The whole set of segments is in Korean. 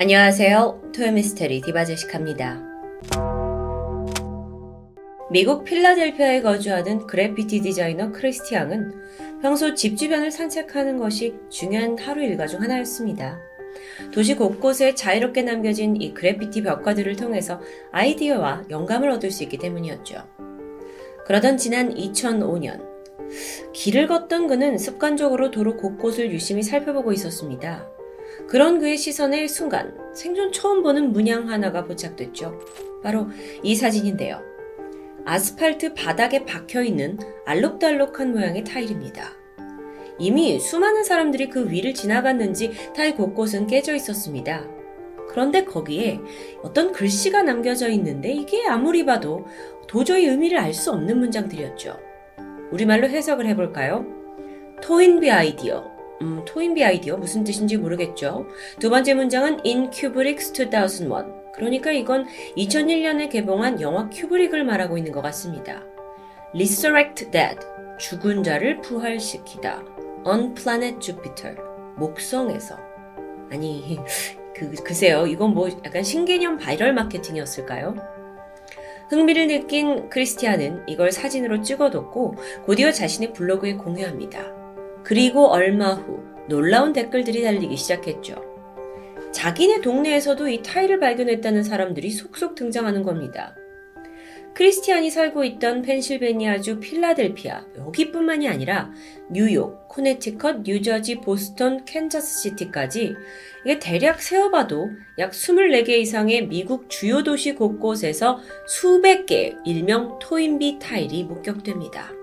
안녕하세요. 토요미스테리 디바제식합니다. 미국 필라델피아에 거주하는 그래피티 디자이너 크리스티앙은 평소 집 주변을 산책하는 것이 중요한 하루 일과 중 하나였습니다. 도시 곳곳에 자유롭게 남겨진 이 그래피티 벽화들을 통해서 아이디어와 영감을 얻을 수 있기 때문이었죠. 그러던 지난 2005년, 길을 걷던 그는 습관적으로 도로 곳곳을 유심히 살펴보고 있었습니다. 그런 그의 시선에 순간 생전 처음 보는 문양 하나가 포착됐죠. 바로 이 사진인데요. 아스팔트 바닥에 박혀 있는 알록달록한 모양의 타일입니다. 이미 수많은 사람들이 그 위를 지나갔는지 타일 곳곳은 깨져 있었습니다. 그런데 거기에 어떤 글씨가 남겨져 있는데 이게 아무리 봐도 도저히 의미를 알 수 없는 문장들이었죠. 우리말로 해석을 해볼까요? 토인비 아이디어, 음, 토인비 아이디어 무슨 뜻인지 모르겠죠. 두 번째 문장은 In Kubrick's 2001. 그러니까 이건 2001년에 개봉한 영화 큐브릭을 말하고 있는 것 같습니다. Resurrect Dead. 죽은 자를 부활시키다. On Planet Jupiter. 목성에서. 아니, 그, 글쎄요. 이건 뭐 약간 신개념 바이럴 마케팅이었을까요? 흥미를 느낀 크리스티안은 이걸 사진으로 찍어뒀고 곧이어 자신의 블로그에 공유합니다. 그리고 얼마 후 놀라운 댓글들이 달리기 시작했죠. 자기네 동네에서도 이 타일을 발견했다는 사람들이 속속 등장하는 겁니다. 크리스티안이 살고 있던 펜실베니아주 필라델피아, 여기뿐만이 아니라 뉴욕, 코네티컷, 뉴저지, 보스턴, 캔자스시티까지 이게 대략 세어봐도 약 24개 이상의 미국 주요 도시 곳곳에서 수백 개 일명 토인비 타일이 목격됩니다.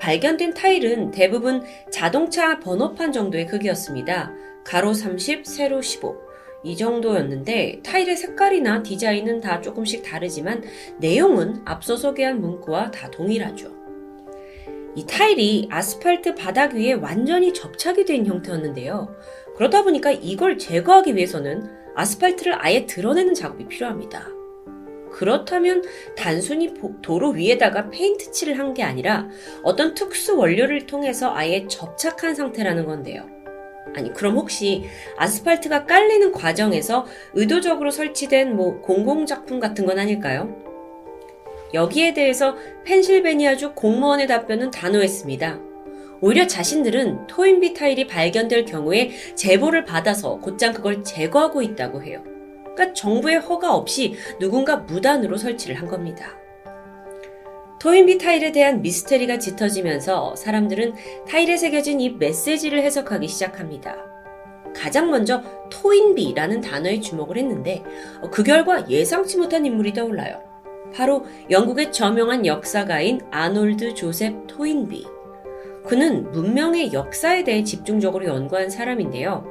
발견된 타일은 대부분 자동차 번호판 정도의 크기였습니다. 가로 30, 세로 15. 이 정도였는데 타일의 색깔이나 디자인은 다 조금씩 다르지만 내용은 앞서 소개한 문구와 다 동일하죠. 이 타일이 아스팔트 바닥 위에 완전히 접착이 된 형태였는데요. 그러다 보니까 이걸 제거하기 위해서는 아스팔트를 아예 드러내는 작업이 필요합니다. 그렇다면 단순히 도로 위에다가 페인트 칠을 한 게 아니라 어떤 특수 원료를 통해서 아예 접착한 상태라는 건데요. 아니, 그럼 혹시 아스팔트가 깔리는 과정에서 의도적으로 설치된 뭐 공공작품 같은 건 아닐까요? 여기에 대해서 펜실베니아주 공무원의 답변은 단호했습니다. 오히려 자신들은 토인비 타일이 발견될 경우에 제보를 받아서 곧장 그걸 제거하고 있다고 해요. 그러니까 정부의 허가 없이 누군가 무단으로 설치를 한 겁니다. 토인비 타일에 대한 미스테리가 짙어지면서 사람들은 타일에 새겨진 이 메시지를 해석하기 시작합니다. 가장 먼저 토인비라는 단어에 주목을 했는데 그 결과 예상치 못한 인물이 떠올라요. 바로 영국의 저명한 역사가인 아놀드 조셉 토인비. 그는 문명의 역사에 대해 집중적으로 연구한 사람인데요.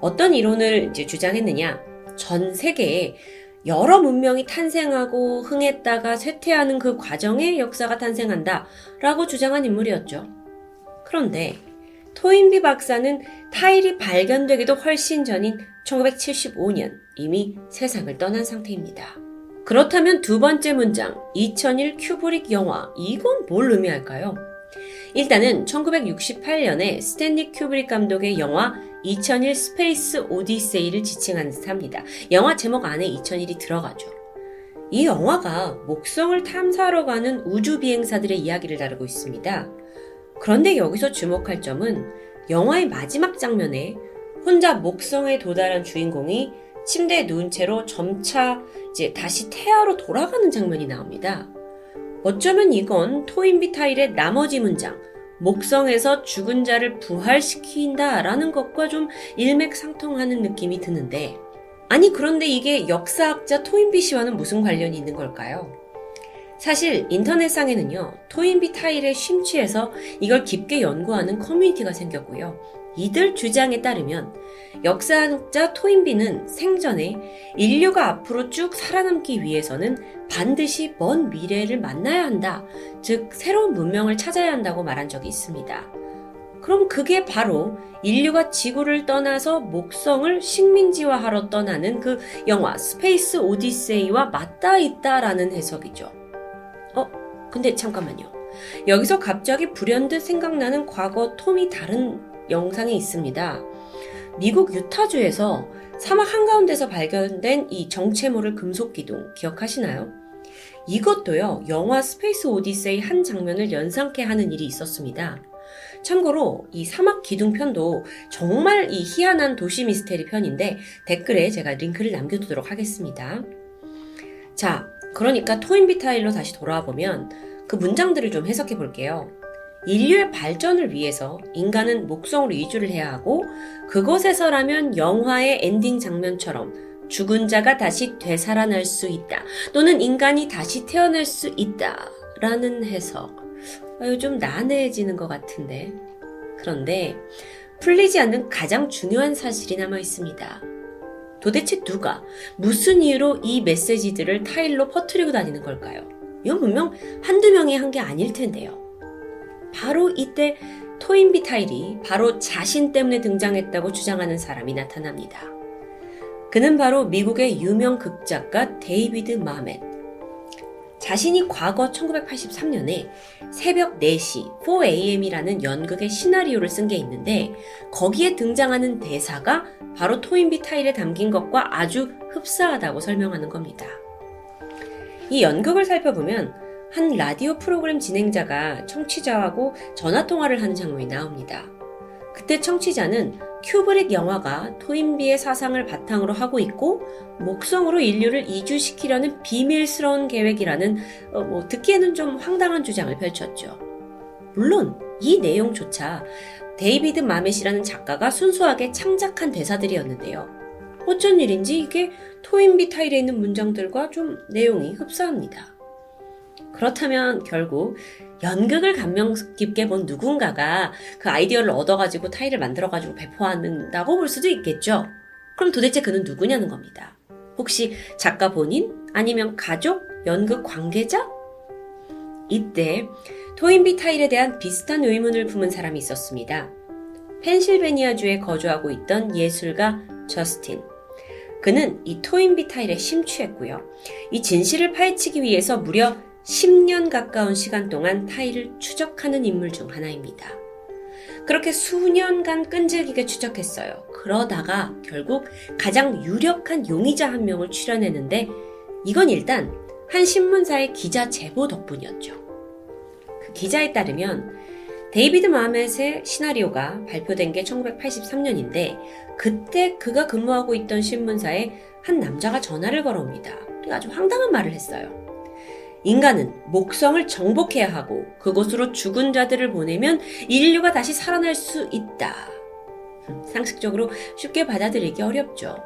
어떤 이론을 이제 주장했느냐? 전 세계에 여러 문명이 탄생하고 흥했다가 쇠퇴하는 그 과정의 역사가 탄생한다 라고 주장한 인물이었죠. 그런데 토인비 박사는 타일이 발견되기도 훨씬 전인 1975년 이미 세상을 떠난 상태입니다. 그렇다면 두 번째 문장, 2001 큐브릭 영화, 이건 뭘 의미할까요? 일단은 1968년에 스탠리 큐브릭 감독의 영화 2001 스페이스 오디세이를 지칭한 듯합니다. 영화 제목 안에 2001이 들어가죠. 이 영화가 목성을 탐사하러 가는 우주 비행사들의 이야기를 다루고 있습니다. 그런데 여기서 주목할 점은 영화의 마지막 장면에 혼자 목성에 도달한 주인공이 침대에 누운 채로 점차 이제 다시 태아로 돌아가는 장면이 나옵니다. 어쩌면 이건 토인비 타일의 나머지 문장, 목성에서 죽은 자를 부활시킨다 라는 것과 좀 일맥상통하는 느낌이 드는데, 아니, 그런데 이게 역사학자 토인비 씨와는 무슨 관련이 있는 걸까요? 사실 인터넷상에는요, 토인비 타일에 심취해서 이걸 깊게 연구하는 커뮤니티가 생겼고요. 이들 주장에 따르면 역사학자 토인비는 생전에 인류가 앞으로 쭉 살아남기 위해서는 반드시 먼 미래를 만나야 한다. 즉, 새로운 문명을 찾아야 한다고 말한 적이 있습니다. 그럼 그게 바로 인류가 지구를 떠나서 목성을 식민지화하러 떠나는 그 영화 스페이스 오디세이와 맞닿아 있다라는 해석이죠. 어, 근데 잠깐만요. 여기서 갑자기 불현듯 생각나는 과거 토미 다룬 영상이 있습니다. 미국 유타주에서 사막 한가운데서 발견된 이 정체모를 금속 기둥 기억하시나요? 이것도요, 영화 스페이스 오디세이 한 장면을 연상케 하는 일이 있었습니다. 참고로 이 사막 기둥 편도 정말 이 희한한 도시 미스테리 편인데 댓글에 제가 링크를 남겨두도록 하겠습니다. 자, 그러니까 토인비 타일로 다시 돌아와 보면 그 문장들을 좀 해석해 볼게요. 인류의 발전을 위해서 인간은 목성으로 이주를 해야 하고 그곳에서라면 영화의 엔딩 장면처럼 죽은 자가 다시 되살아날 수 있다. 또는 인간이 다시 태어날 수 있다. 라는 해석. 아유, 좀 난해해지는 것 같은데. 그런데 풀리지 않는 가장 중요한 사실이 남아 있습니다. 도대체 누가 무슨 이유로 이 메시지들을 타일로 퍼뜨리고 다니는 걸까요? 이건 분명 한두 명이 한 게 아닐 텐데요. 바로 이때 토인비 타일이 바로 자신 때문에 등장했다고 주장하는 사람이 나타납니다. 그는 바로 미국의 유명 극작가 데이비드 마멧. 자신이 과거 1983년에 새벽 4시 4am이라는 연극의 시나리오를 쓴 게 있는데 거기에 등장하는 대사가 바로 토인비 타일에 담긴 것과 아주 흡사하다고 설명하는 겁니다. 이 연극을 살펴보면 한 라디오 프로그램 진행자가 청취자하고 전화 통화를 하는 장면이 나옵니다. 그때 청취자는 큐브릭 영화가 토인비의 사상을 바탕으로 하고 있고 목성으로 인류를 이주시키려는 비밀스러운 계획이라는 어, 뭐 듣기에는 좀 황당한 주장을 펼쳤죠. 물론 이 내용조차 데이비드 마멧이라는 작가가 순수하게 창작한 대사들이었는데요. 어쩐 일인지 이게 토인비 타일에 있는 문장들과 좀 내용이 흡사합니다. 그렇다면 결국 연극을 감명 깊게 본 누군가가 그 아이디어를 얻어가지고 타일을 만들어가지고 배포한다고 볼 수도 있겠죠. 그럼 도대체 그는 누구냐는 겁니다. 혹시 작가 본인? 아니면 가족? 연극 관계자? 이때 토인비 타일에 대한 비슷한 의문을 품은 사람이 있었습니다. 펜실베니아주에 거주하고 있던 예술가 저스틴. 그는 이 토인비 타일에 심취했고요. 이 진실을 파헤치기 위해서 무려 10년 가까운 시간 동안 타일을 추적하는 인물 중 하나입니다. 그렇게 수년간 끈질기게 추적했어요. 그러다가 결국 가장 유력한 용의자 한 명을 출연했는데 이건 일단 한 신문사의 기자 제보 덕분이었죠. 그 기자에 따르면 데이비드 마멧의 시나리오가 발표된 게 1983년인데 그때 그가 근무하고 있던 신문사에 한 남자가 전화를 걸어옵니다. 아주 황당한 말을 했어요. 인간은 목성을 정복해야 하고 그곳으로 죽은 자들을 보내면 인류가 다시 살아날 수 있다. 상식적으로 쉽게 받아들이기 어렵죠.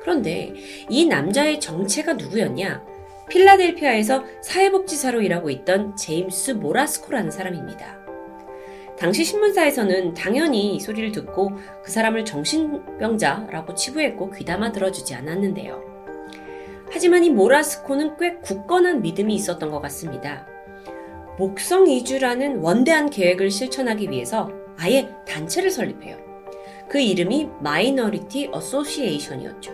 그런데 이 남자의 정체가 누구였냐? 필라델피아에서 사회복지사로 일하고 있던 제임스 모라스코라는 사람입니다. 당시 신문사에서는 당연히 이 소리를 듣고 그 사람을 정신병자라고 치부했고 귀담아 들어주지 않았는데요. 하지만 이 모라스코는 꽤 굳건한 믿음이 있었던 것 같습니다. 목성 이주라는 원대한 계획을 실천하기 위해서 아예 단체를 설립해요. 그 이름이 Minority Association이었죠.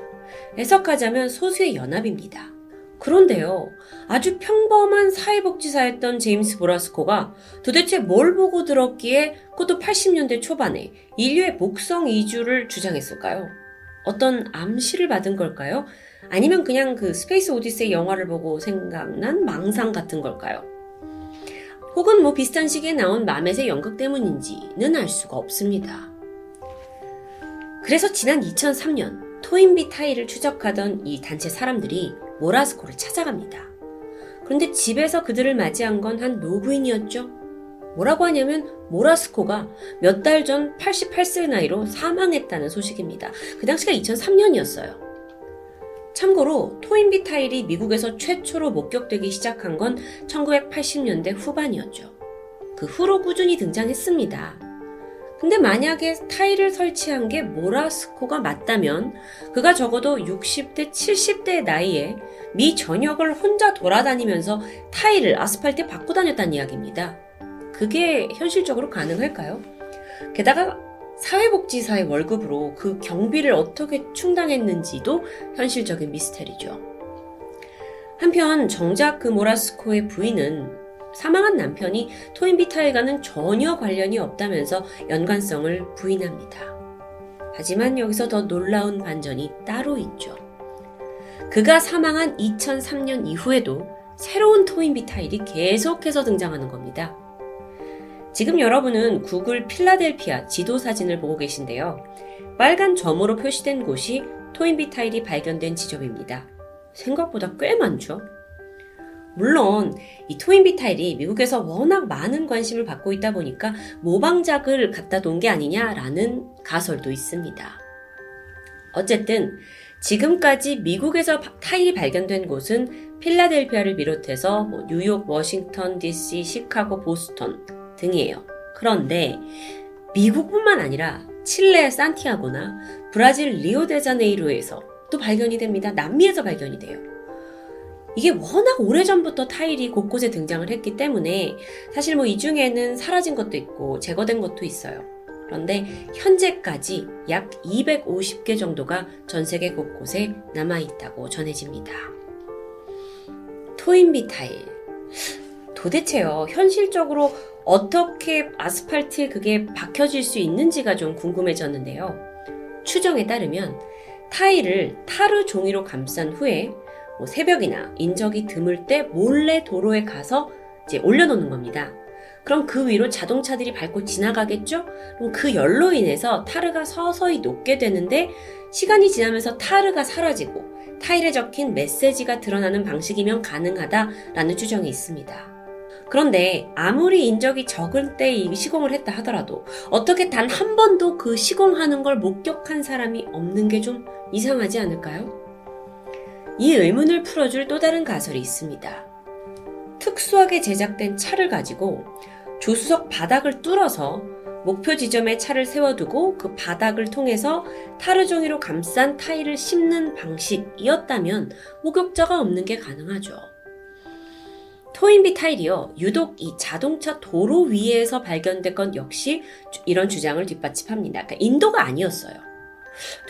해석하자면 소수의 연합입니다. 그런데요, 아주 평범한 사회복지사였던 제임스 모라스코가 도대체 뭘 보고 들었기에 그것도 80년대 초반에 인류의 목성 이주를 주장했을까요? 어떤 암시를 받은 걸까요? 아니면 그냥 그 스페이스 오디세이 영화를 보고 생각난 망상 같은 걸까요? 혹은 뭐 비슷한 시기에 나온 마멧의 연극 때문인지는 알 수가 없습니다. 그래서 지난 2003년 토인비 타일을 추적하던 이 단체 사람들이 모라스코를 찾아갑니다. 그런데 집에서 그들을 맞이한 건 한 노부인이었죠. 뭐라고 하냐면 모라스코가 몇 달 전 88세의 나이로 사망했다는 소식입니다. 그 당시가 2003년이었어요. 참고로 토인비 타일이 미국에서 최초로 목격되기 시작한 건 1980년대 후반이었죠. 그 후로 꾸준히 등장했습니다. 근데 만약에 타일을 설치한 게 모라스코가 맞다면 그가 적어도 60대, 70대 나이에 미 전역을 혼자 돌아다니면서 타일을 아스팔트에 바꿔 다녔다는 이야기입니다. 그게 현실적으로 가능할까요? 게다가 사회복지사의 월급으로 그 경비를 어떻게 충당했는지도 현실적인 미스테리죠. 한편 정작 그 모라스코의 부인은 사망한 남편이 토인비타일과는 전혀 관련이 없다면서 연관성을 부인합니다. 하지만 여기서 더 놀라운 반전이 따로 있죠. 그가 사망한 2003년 이후에도 새로운 토인비 타일이 계속해서 등장하는 겁니다. 지금 여러분은 구글 필라델피아 지도 사진을 보고 계신데요. 빨간 점으로 표시된 곳이 토인비 타일이 발견된 지점입니다. 생각보다 꽤 많죠? 물론 이 토인비 타일이 미국에서 워낙 많은 관심을 받고 있다 보니까 모방작을 갖다 놓은 게 아니냐라는 가설도 있습니다. 어쨌든 지금까지 미국에서 타일이 발견된 곳은 필라델피아를 비롯해서 뭐 뉴욕, 워싱턴, DC, 시카고, 보스턴 등이에요. 그런데 미국뿐만 아니라 칠레 산티아고나 브라질 리오데자네이루에서 또 발견이 됩니다. 남미에서 발견이 돼요. 이게 워낙 오래전부터 타일이 곳곳에 등장을 했기 때문에 사실 뭐 이 중에는 사라진 것도 있고 제거된 것도 있어요. 그런데 현재까지 약 250개 정도가 전 세계 곳곳에 남아 있다고 전해집니다. 토인비 타일. 도대체요, 현실적으로 어떻게 아스팔트에 그게 박혀질 수 있는지가 좀 궁금해졌는데요. 추정에 따르면 타일을 타르 종이로 감싼 후에 뭐 새벽이나 인적이 드물 때 몰래 도로에 가서 이제 올려놓는 겁니다. 그럼 그 위로 자동차들이 밟고 지나가겠죠? 그럼 그 열로 인해서 타르가 서서히 녹게 되는데 시간이 지나면서 타르가 사라지고 타일에 적힌 메시지가 드러나는 방식이면 가능하다라는 추정이 있습니다. 그런데 아무리 인적이 적을 때이 시공을 했다 하더라도 어떻게 단 한 번도 그 시공하는 걸 목격한 사람이 없는 게 좀 이상하지 않을까요? 이 의문을 풀어줄 또 다른 가설이 있습니다. 특수하게 제작된 차를 가지고 조수석 바닥을 뚫어서 목표 지점에 차를 세워두고 그 바닥을 통해서 타르 종이로 감싼 타일을 씹는 방식이었다면 목격자가 없는 게 가능하죠. 토인비 타일이요. 유독 이 자동차 도로 위에서 발견된 건 역시 이런 주장을 뒷받침합니다. 그러니까 인도가 아니었어요.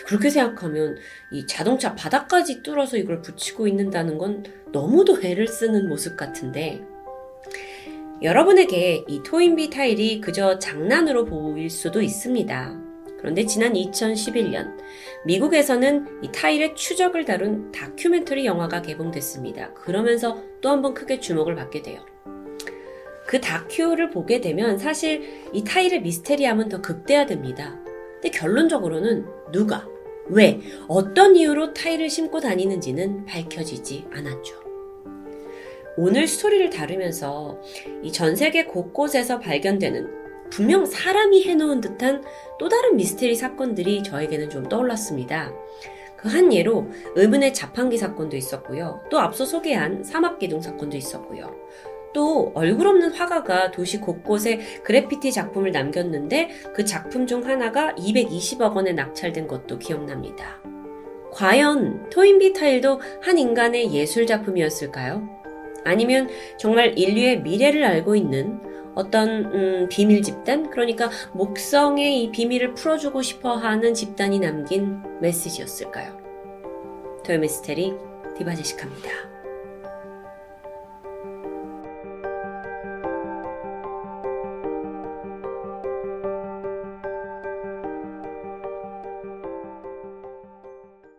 그렇게 생각하면 이 자동차 바닥까지 뚫어서 이걸 붙이고 있는다는 건 너무도 애를 쓰는 모습 같은데 여러분에게 이 토인비 타일이 그저 장난으로 보일 수도 있습니다. 그런데 지난 2011년 미국에서는 이 타일의 추적을 다룬 다큐멘터리 영화가 개봉됐습니다. 그러면서 또 한 번 크게 주목을 받게 돼요. 그 다큐를 보게 되면 사실 이 타일의 미스테리함은 더 극대화됩니다. 근데 결론적으로는 누가, 왜, 어떤 이유로 타일을 심고 다니는지는 밝혀지지 않았죠. 오늘 스토리를 다루면서 이 전 세계 곳곳에서 발견되는 분명 사람이 해놓은 듯한 또 다른 미스테리 사건들이 저에게는 좀 떠올랐습니다. 그 한 예로 의문의 자판기 사건도 있었고요. 또 앞서 소개한 사막기둥 사건도 있었고요. 또 얼굴 없는 화가가 도시 곳곳에 그래피티 작품을 남겼는데 그 작품 중 하나가 220억 원에 낙찰된 것도 기억납니다. 과연 토인비 타일도 한 인간의 예술 작품이었을까요? 아니면 정말 인류의 미래를 알고 있는 어떤 음, 비밀 집단 그러니까 목성의 이 비밀을 풀어주고 싶어하는 집단이 남긴 메시지였을까요? 토요미스테리 디바제식합니다.